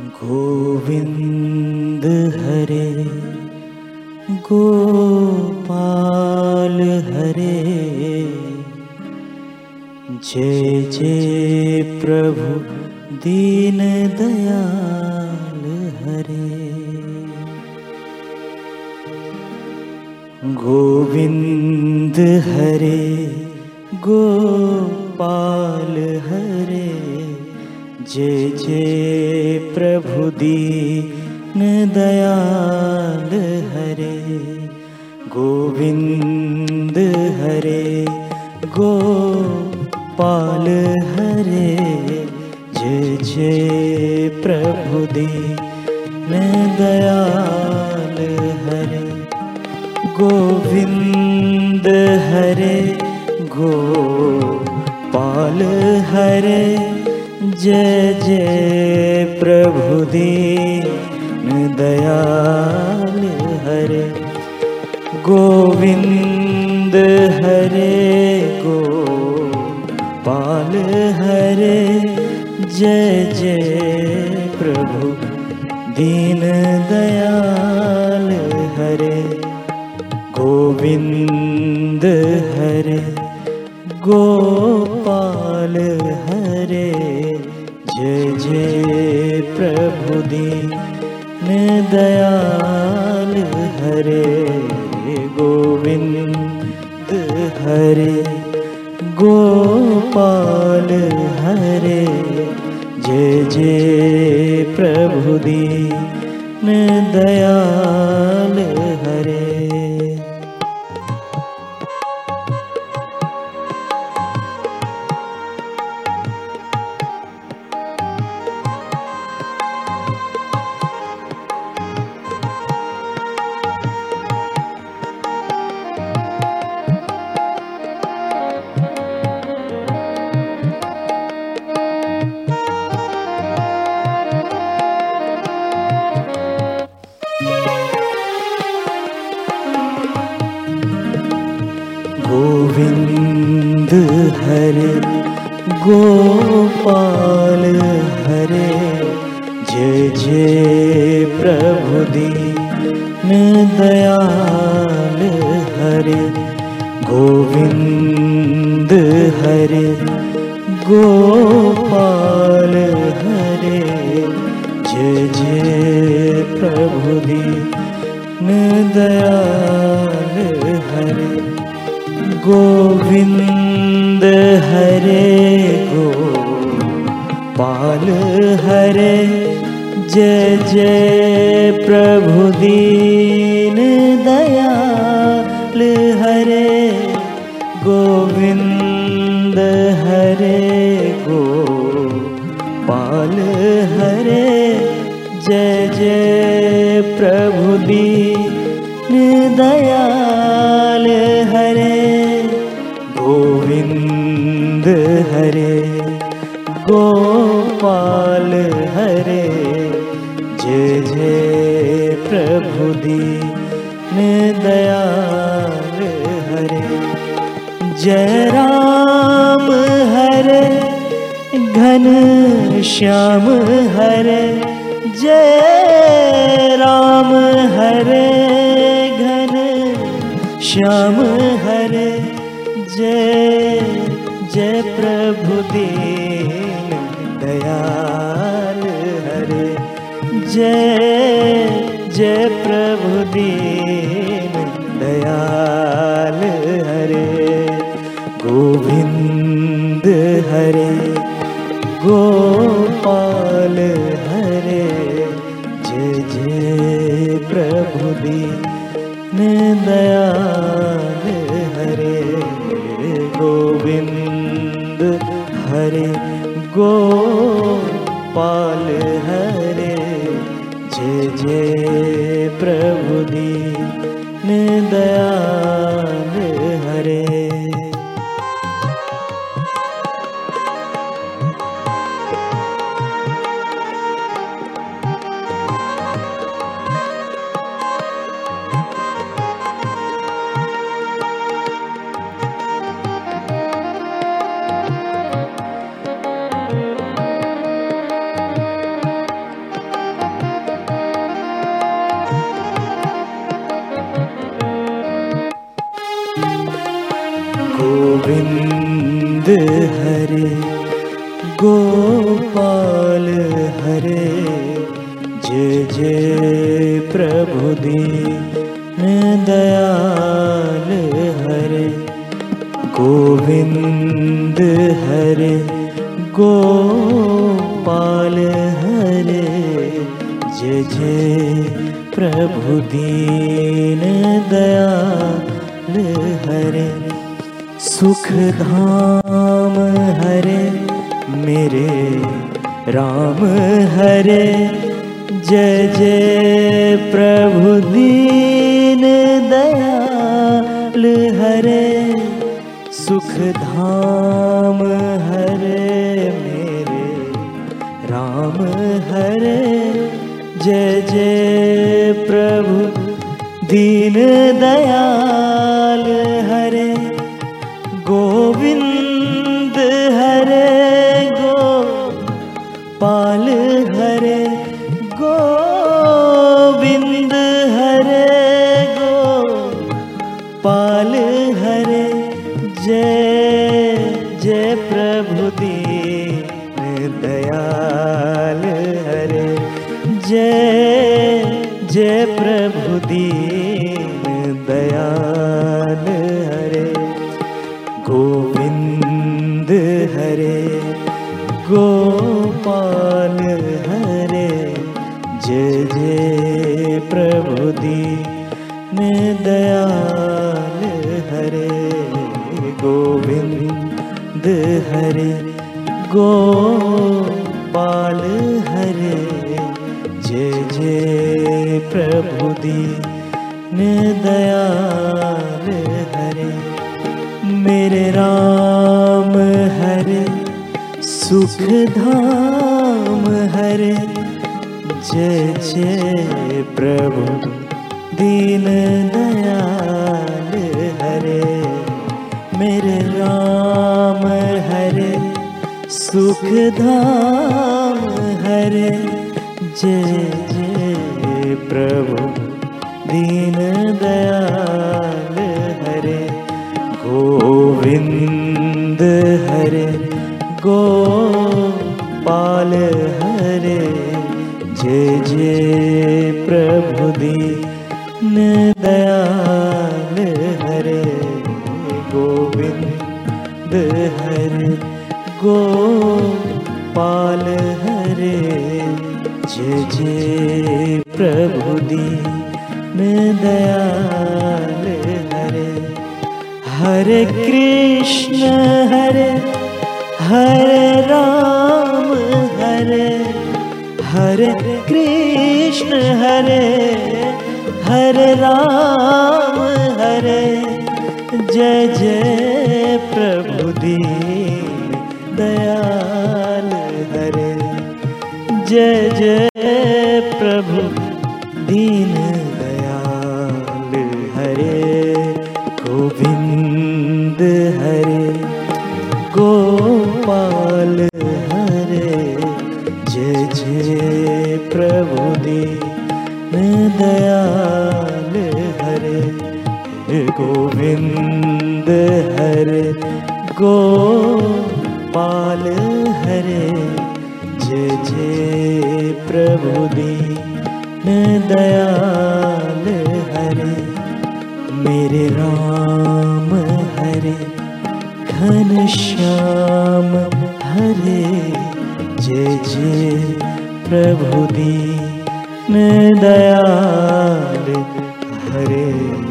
गोविन्द हरे गोपाल हरे। जय जय प्रभु दीन दयाल हरे। गोविन्द हरे गोपाल हरे जय जय प्रभु दीन दयाल हरे गोविन्द हरे गोपाल हरे जय जय प्रभु दीन दयाल हरे गोविन्द हरे गोपाल हरे जय जय प्रभु दीन दयाल हरे। गोविन्द हरे गोपाल हरे। जय जय प्रभु दीन दयाल हरे। गोविन्द हरे गोपाल जय प्रभु दीन दयाल हरे गोविन्द हरे गोपाल हरे। जय जय प्रभु दीन दयाल हरे। गोविन्द हरे गोपाल हरे। जय जय प्रभु दीन दयाल गोविन्द हरे गोपाल हरे जय जय प्रभु दीन दयाल हरे। गोविन्द हरे गोपाल हरे जय जय जय राम हरे घन श्याम हरे जय राम हरे घन श्याम हरे गोपाल हरे। जय जय प्रभु दीन दयाल हरे गोविन्द हरे। गोपाल हरे गोपाल हरे। जय प्रभु दीन दयाल हरे। गोविंद हरे गोपाल हरे। जय प्रभु दीन दयाल हरे सुख धाम हरे, मेरे राम हरे। जय जय प्रभु दीन दयाल हरे। सुख धाम हरे, मेरे राम हरे। जय जय प्रभु दीन दयाल गोविंद हरे गो पाल हरे गोविंद हरे गो पाल हरे जय जय प्रभु दीन दयाल हरे जय जय प्रभु दीन प्रभु दीन दयाल हरे मेरे राम हरे सुख धाम हरे। जय जय प्रभु दीन दयाल हरे। मेरे राम हरे सुख धाम हरे। जय प्रभु दीन दयाल हरे गोविंद हरे गोपाल हरे। जय जय प्रभु दीन दयाल हरे गोविंद हरे गोपाल हरे। जय जय प्रभु दीन दयाल हरे। हरे कृष्ण हरे हरे राम हरे। हरे कृष्ण हरे हरे राम हरे। जय जय प्रभु दीन दयाल हरे। जय जय दीन दयाल हरे गोविंद हरे गोपाल हरे। जय जय प्रभु दीन दयाल हरे गोविंद हरे गोपाल हरे। जय जय प्रभु दीन दयाल हरे मेरे राम हरे घन श्याम हरे। जय जय प्रभु दीन दयाल हरे।